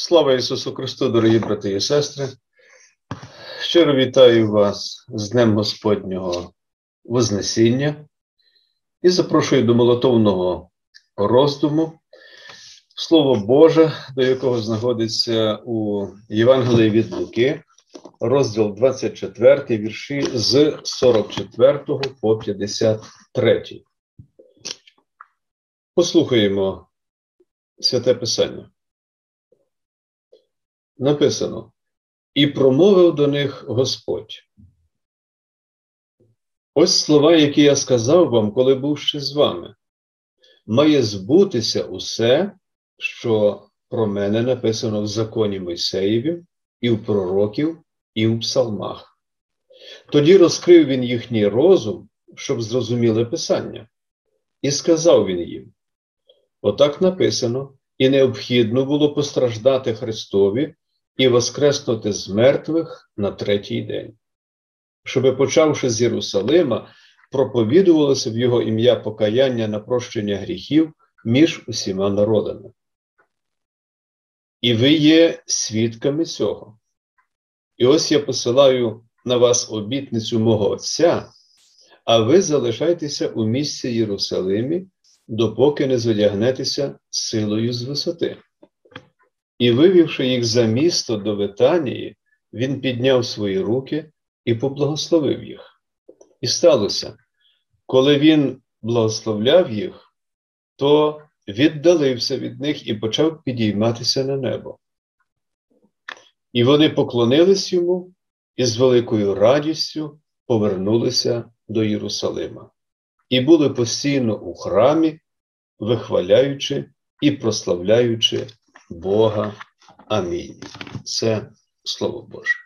Слава Ісусу Христу, дорогі брати і сестри. Щиро вітаю вас з Днем Господнього Вознесіння і запрошую до молотовного роздуму Слово Боже, до якого знаходиться у Євангелії від Луки, розділ 24, вірші з 44 по 53. Послухаємо святе Писання написано: І промовив до них Господь. Ось слова, які я сказав вам, коли був ще з вами. Має збутися усе, що про мене написано в законі Мойсеєві, і в пророків, і в псалмах. Тоді розкрив він їхній розум, щоб зрозуміли Писання, і сказав він їм: Отак написано, і необхідно було постраждати Христові і воскреснути з мертвих на третій день, щоби, почавши з Єрусалима, проповідувалося в Його ім'я покаяння на прощення гріхів між усіма народами. І ви є свідками цього. І ось я посилаю на вас обітницю мого Отця, а ви залишайтеся у місці Єрусалимі, допоки не зодягнетеся силою з висоти. І, вивівши їх за місто до Витанії, він підняв свої руки і поблагословив їх. І сталося, коли він благословляв їх, то віддалився від них і почав підійматися на небо. І вони поклонились йому і з великою радістю повернулися до Єрусалима і були постійно у храмі, вихваляючи і прославляючи Бога. Амінь. Це Слово Боже.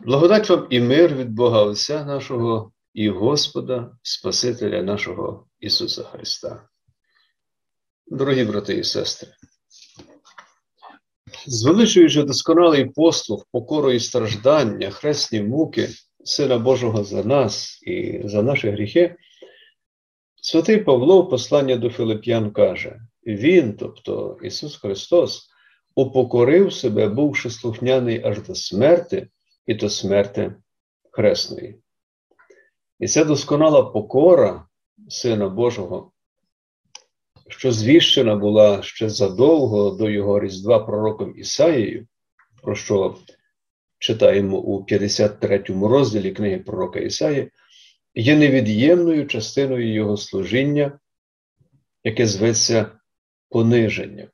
Благодать вам і мир від Бога Отця нашого і Господа, Спасителя нашого Ісуса Христа. Дорогі брати і сестри, звеличуючи досконалий послуг, покору і страждання, хресні муки Сина Божого за нас і за наші гріхи, святий Павло в посланні до Филип'ян каже: він, тобто Ісус Христос, упокорив себе, бувши слухняний аж до смерти і до смерти Хресної. І ця досконала покора Сина Божого, що звіщена була ще задовго до його Різдва пророком Ісаєю, про що читаємо у 53 розділі книги пророка Ісаї, є невід'ємною частиною його служіння, яке зветься пониження.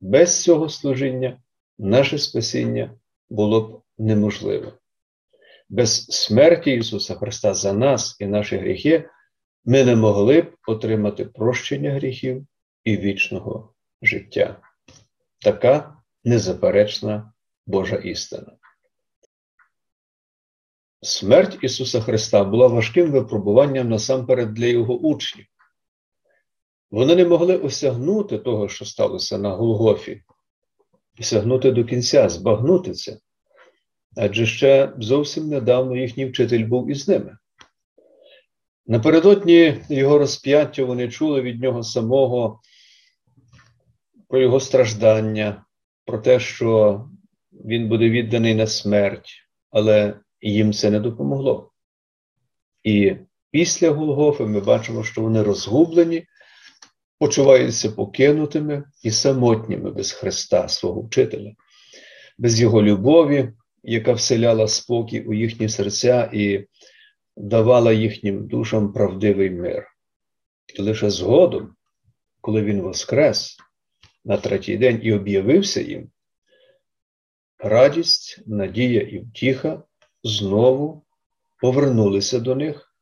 Без цього служіння наше спасіння було б неможливе. Без смерті Ісуса Христа за нас і наші гріхи ми не могли б отримати прощення гріхів і вічного життя. Така незаперечна Божа істина. Смерть Ісуса Христа була важким випробуванням насамперед для Його учнів. Вони не могли осягнути того, що сталося на Голгофі, осягнути до кінця, збагнути це. Адже ще зовсім недавно їхній вчитель був із ними. Напередодні його розп'яття вони чули від нього самого про його страждання, про те, що він буде відданий на смерть, але їм це не допомогло. І після Голгофи ми бачимо, що вони розгублені почуваються покинутими і самотніми без Христа, свого вчителя, без Його любові, яка вселяла спокій у їхні серця і давала їхнім душам правдивий мир. І лише згодом, коли він воскрес на третій день і об'явився їм, радість, надія і втіха знову повернулися до них,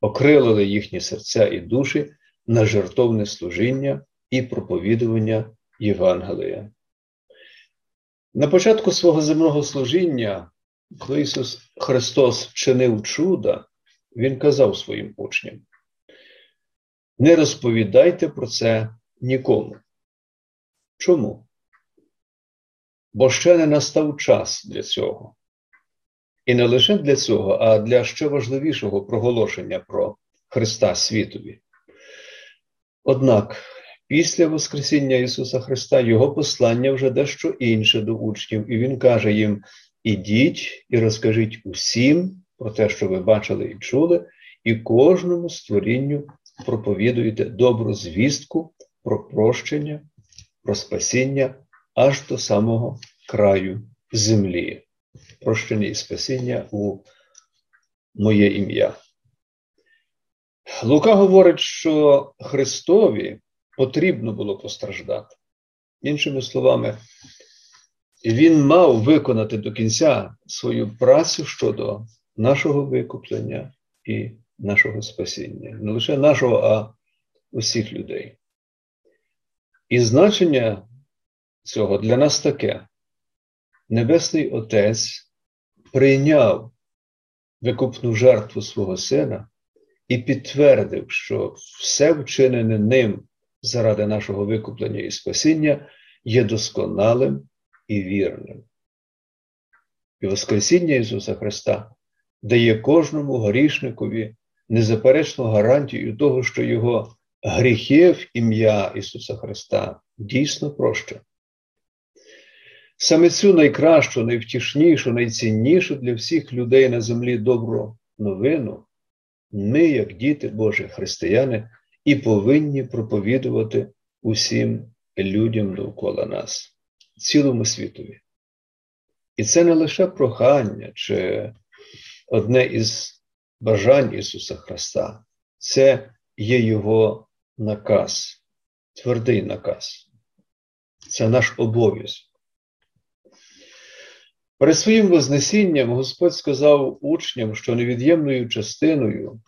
окрилили їхні серця і душі на жертовне служіння і проповідування Євангелія. На початку свого земного служіння, коли Ісус Христос вчинив чуда, Він казав своїм учням: не розповідайте про це нікому. Чому? Бо ще не настав час для цього. І не лише для цього, а для ще важливішого проголошення про Христа світові. Однак після Воскресіння Ісуса Христа Його послання вже дещо інше до учнів, і Він каже їм: ідіть і розкажіть усім про те, що ви бачили і чули, і кожному створінню проповідуєте добру звістку про прощення, про спасіння аж до самого краю землі. Прощення і спасіння у моє ім'я. Лука говорить, що Христові потрібно було постраждати. Іншими словами, він мав виконати до кінця свою працю щодо нашого викуплення і нашого спасіння. Не лише нашого, а усіх людей. І значення цього для нас таке: Небесний Отець прийняв викупну жертву свого сина і підтвердив, що все вчинене ним заради нашого викуплення і спасіння є досконалим і вірним. І Воскресіння Ісуса Христа дає кожному грішникові незаперечну гарантію того, що Його гріхи в ім'я Ісуса Христа дійсно прощені. Саме цю найкращу, найвтішнішу, найціннішу для всіх людей на землі добру новину, ми, як діти Божі християни, і повинні проповідувати усім людям довкола нас, цілому світові. І це не лише прохання чи одне із бажань Ісуса Христа, це є Його наказ, твердий наказ. Це наш обов'язок. Перед своїм Вознесінням Господь сказав учням, що невід'ємною частиною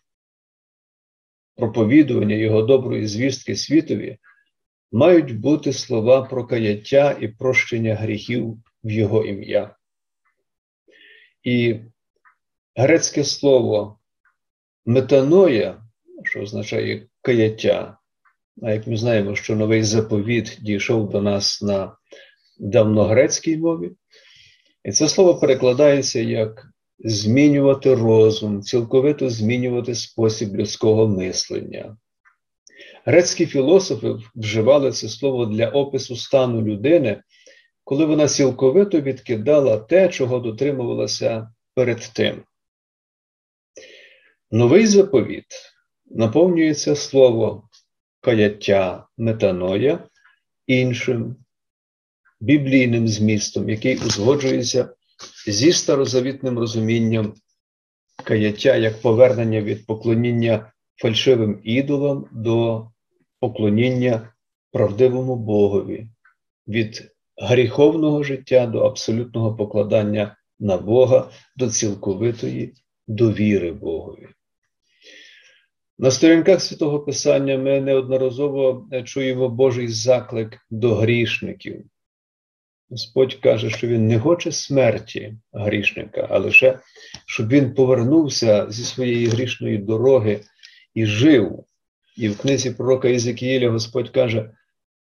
проповідування Його доброї звістки світові мають бути слова про каяття і прощення гріхів в Його ім'я. І грецьке слово метаноя, що означає каяття, а як ми знаємо, що новий заповіт дійшов до нас на давногрецькій мові, і це слово перекладається як змінювати розум, цілковито змінювати спосіб людського мислення. Грецькі філософи вживали це слово для опису стану людини, коли вона цілковито відкидала те, чого дотримувалася перед тим. Новий заповіт наповнюється слово каяття метаноя іншим біблійним змістом, який узгоджується зі старозавітним розумінням каяття як повернення від поклоніння фальшивим ідолам до поклоніння правдивому Богові, від гріховного життя до абсолютного покладання на Бога, до цілковитої довіри Богові. На сторінках святого Писання ми неодноразово чуємо Божий заклик до грішників. Господь каже, що Він не хоче смерті грішника, а лише щоб він повернувся зі своєї грішної дороги і жив. І в книзі пророка Єзекіїля Господь каже,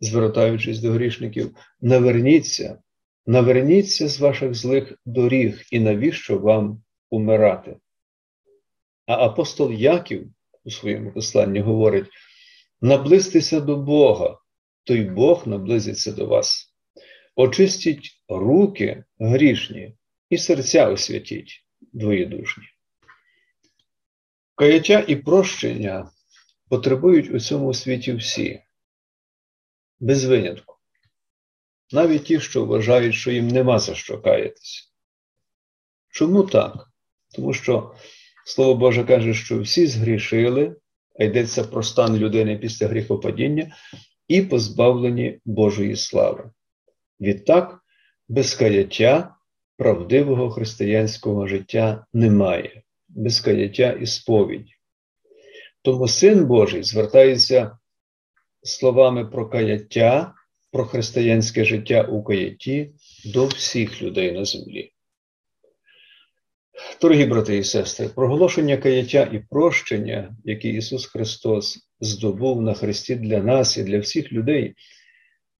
звертаючись до грішників: наверніться, наверніться з ваших злих доріг, і навіщо вам умирати? А апостол Яків у своєму посланні говорить: наблизьтеся до Бога, то й Бог наблизиться до вас очистіть руки грішні і серця освятіть двоєдушні. Каяття і прощення потребують у цьому світі всі, без винятку. Навіть ті, що вважають, що їм нема за що каятися. Чому так? Тому що Слово Боже каже, що всі згрішили, а йдеться про стан людини після гріхопадіння, і позбавлені Божої слави. Відтак, без каяття правдивого християнського життя немає, без каяття і сповіді. Тому Син Божий звертається словами про каяття, про християнське життя у каятті до всіх людей на землі. Дорогі брати і сестри, проголошення каяття і прощення, які Ісус Христос здобув на Христі для нас і для всіх людей,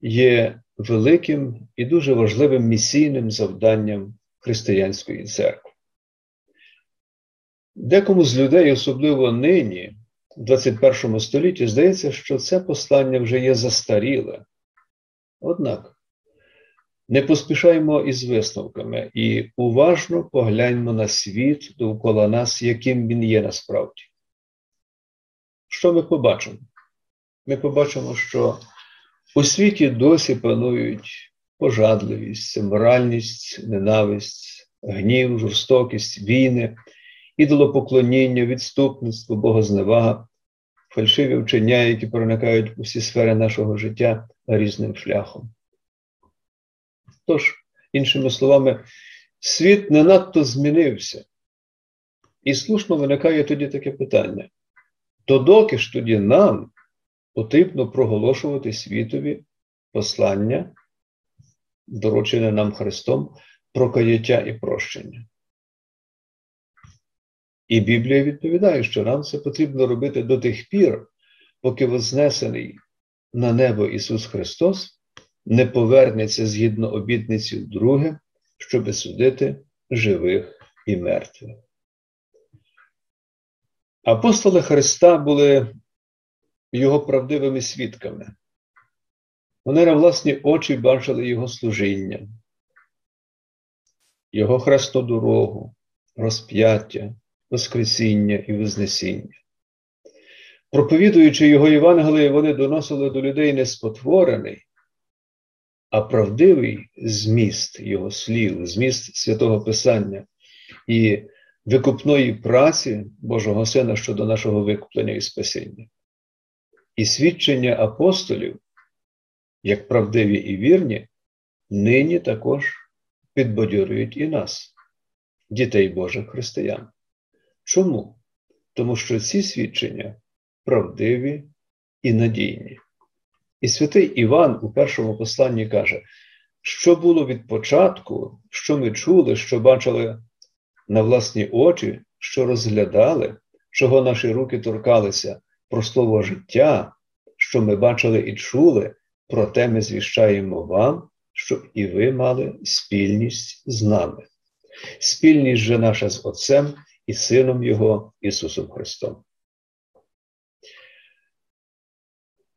є великим і дуже важливим місійним завданням християнської церкви. Декому з людей, особливо нині, в 21 столітті, здається, що це послання вже є застаріле. Однак не поспішаємо із висновками і уважно погляньмо на світ довкола нас, яким він є насправді. Що ми побачимо? Ми побачимо, що у світі досі панують пожадливість, моральність, ненависть, гнів, жорстокість, війни, ідолопоклоніння, відступництво, богозневага, фальшиві вчення, які проникають у всі сфери нашого життя різним шляхом. Тож, іншими словами, світ не надто змінився. І слушно виникає тоді таке питання: то доки ж тоді нам потрібно проголошувати світові послання, доручене нам Христом, про каяття і прощення? І Біблія відповідає, що нам це потрібно робити до тих пір, поки вознесений на небо Ісус Христос не повернеться згідно обітниці вдруге, щоби судити живих і мертвих. Апостоли Христа були його правдивими свідками. Вони на власні очі бачили Його служіння, Його хресну дорогу, розп'яття, Воскресіння і Вознесіння. Проповідуючи його Євангеліє, вони доносили до людей не спотворений, а правдивий зміст його слів, зміст святого Писання і викупної праці Божого Сина щодо нашого викуплення і спасіння. І свідчення апостолів, як правдиві і вірні, нині також підбадьорюють і нас, дітей Божих християн. Чому? Тому що ці свідчення правдиві і надійні. І святий Іван у першому посланні каже, що було від початку, що ми чули, що бачили на власні очі, що розглядали, чого наші руки торкалися про слово життя, що ми бачили і чули, проте ми звіщаємо вам, щоб і ви мали спільність з нами. Спільність же наша з Отцем і Сином Його Ісусом Христом.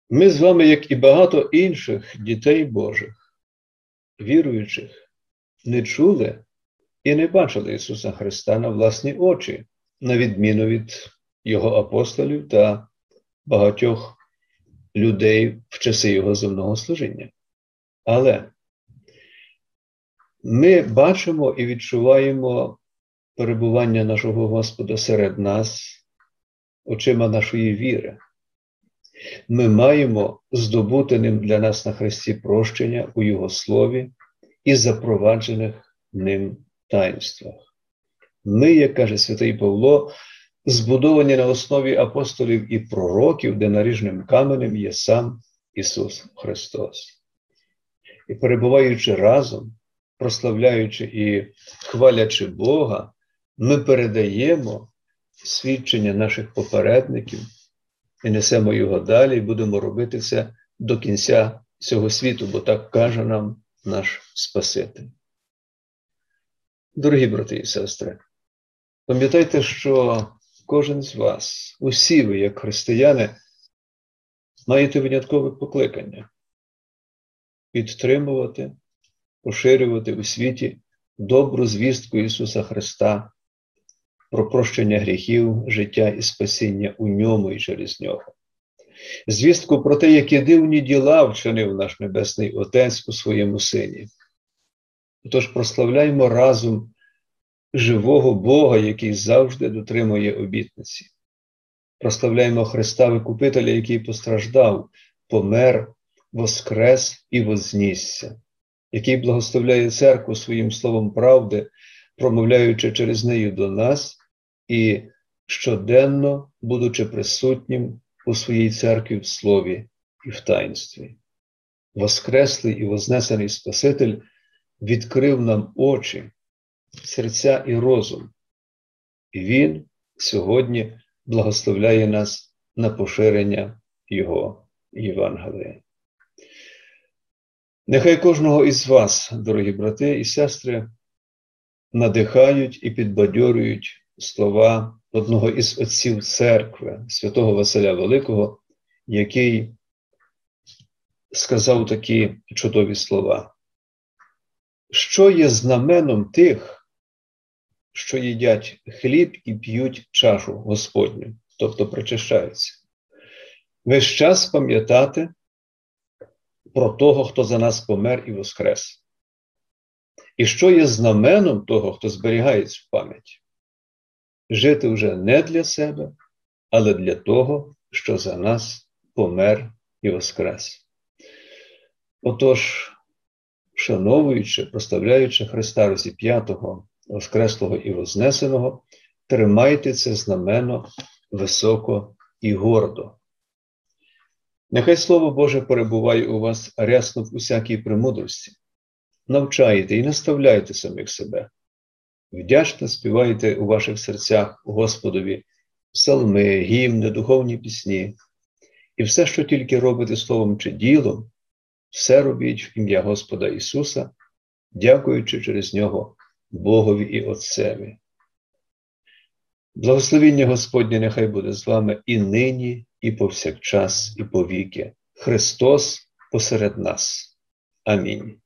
Ми з вами, як і багато інших дітей Божих, віруючих, не чули і не бачили Ісуса Христа на власні очі, на відміну від Його апостолів та багатьох людей в часи Його земного служіння. Але ми бачимо і відчуваємо перебування нашого Господа серед нас, очима нашої віри. Ми маємо здобути ним для нас на Христі прощення у Його слові і запроваджених ним таїнствах. Ми, як каже святий Павло, збудовані на основі апостолів і пророків, де наріжним каменем є сам Ісус Христос. І перебуваючи разом, прославляючи і хвалячи Бога, ми передаємо свідчення наших попередників і несемо його далі, і будемо робити це до кінця цього світу, бо так каже нам наш Спаситель. Дорогі брати і сестри, пам'ятайте, що кожен з вас, усі ви, як християни, маєте виняткове покликання підтримувати, поширювати у світі добру звістку Ісуса Христа про прощення гріхів, життя і спасіння у ньому і через нього. Звістку про те, які дивні діла вчинив наш Небесний Отець у своєму сині. Тож прославляємо разом живого Бога, який завжди дотримує обітниці. Прославляємо Христа Викупителя, який постраждав, помер, воскрес і вознісся, який благословляє церкву своїм словом правди, промовляючи через неї до нас і щоденно будучи присутнім у своїй церкві в слові і в таїнстві. Воскреслий і вознесений Спаситель відкрив нам очі, серця і розум, і Він сьогодні благословляє нас на поширення Його Євангелія. Нехай кожного із вас, дорогі брати і сестри, надихають і підбадьорюють слова одного із отців церкви, святого Василя Великого, який сказав такі чудові слова. Що є знаменом тих, що їдять хліб і п'ють чашу Господню, тобто причащаються? Весь час пам'ятати про того, хто за нас помер і воскрес. І що є знаменом того, хто зберігає цю пам'ять? Жити вже не для себе, але для того, що за нас помер і воскрес. Отож, вшановуючи, проставляючи Христа розіп'ятого, Воскреслого і Вознесеного, тримайте це знамено високо і гордо. Нехай Слово Боже перебуває у вас рясно в усякій премудрості. Навчайте і наставляйте самих себе. Вдячно співайте у ваших серцях Господові псалми, гімни, духовні пісні, і все, що тільки робите словом чи ділом, все робіть в ім'я Господа Ісуса, дякуючи через Нього Богові і Отцеві. Благословіння Господнє нехай буде з вами і нині, і повсякчас, і повіки. Христос посеред нас. Амінь.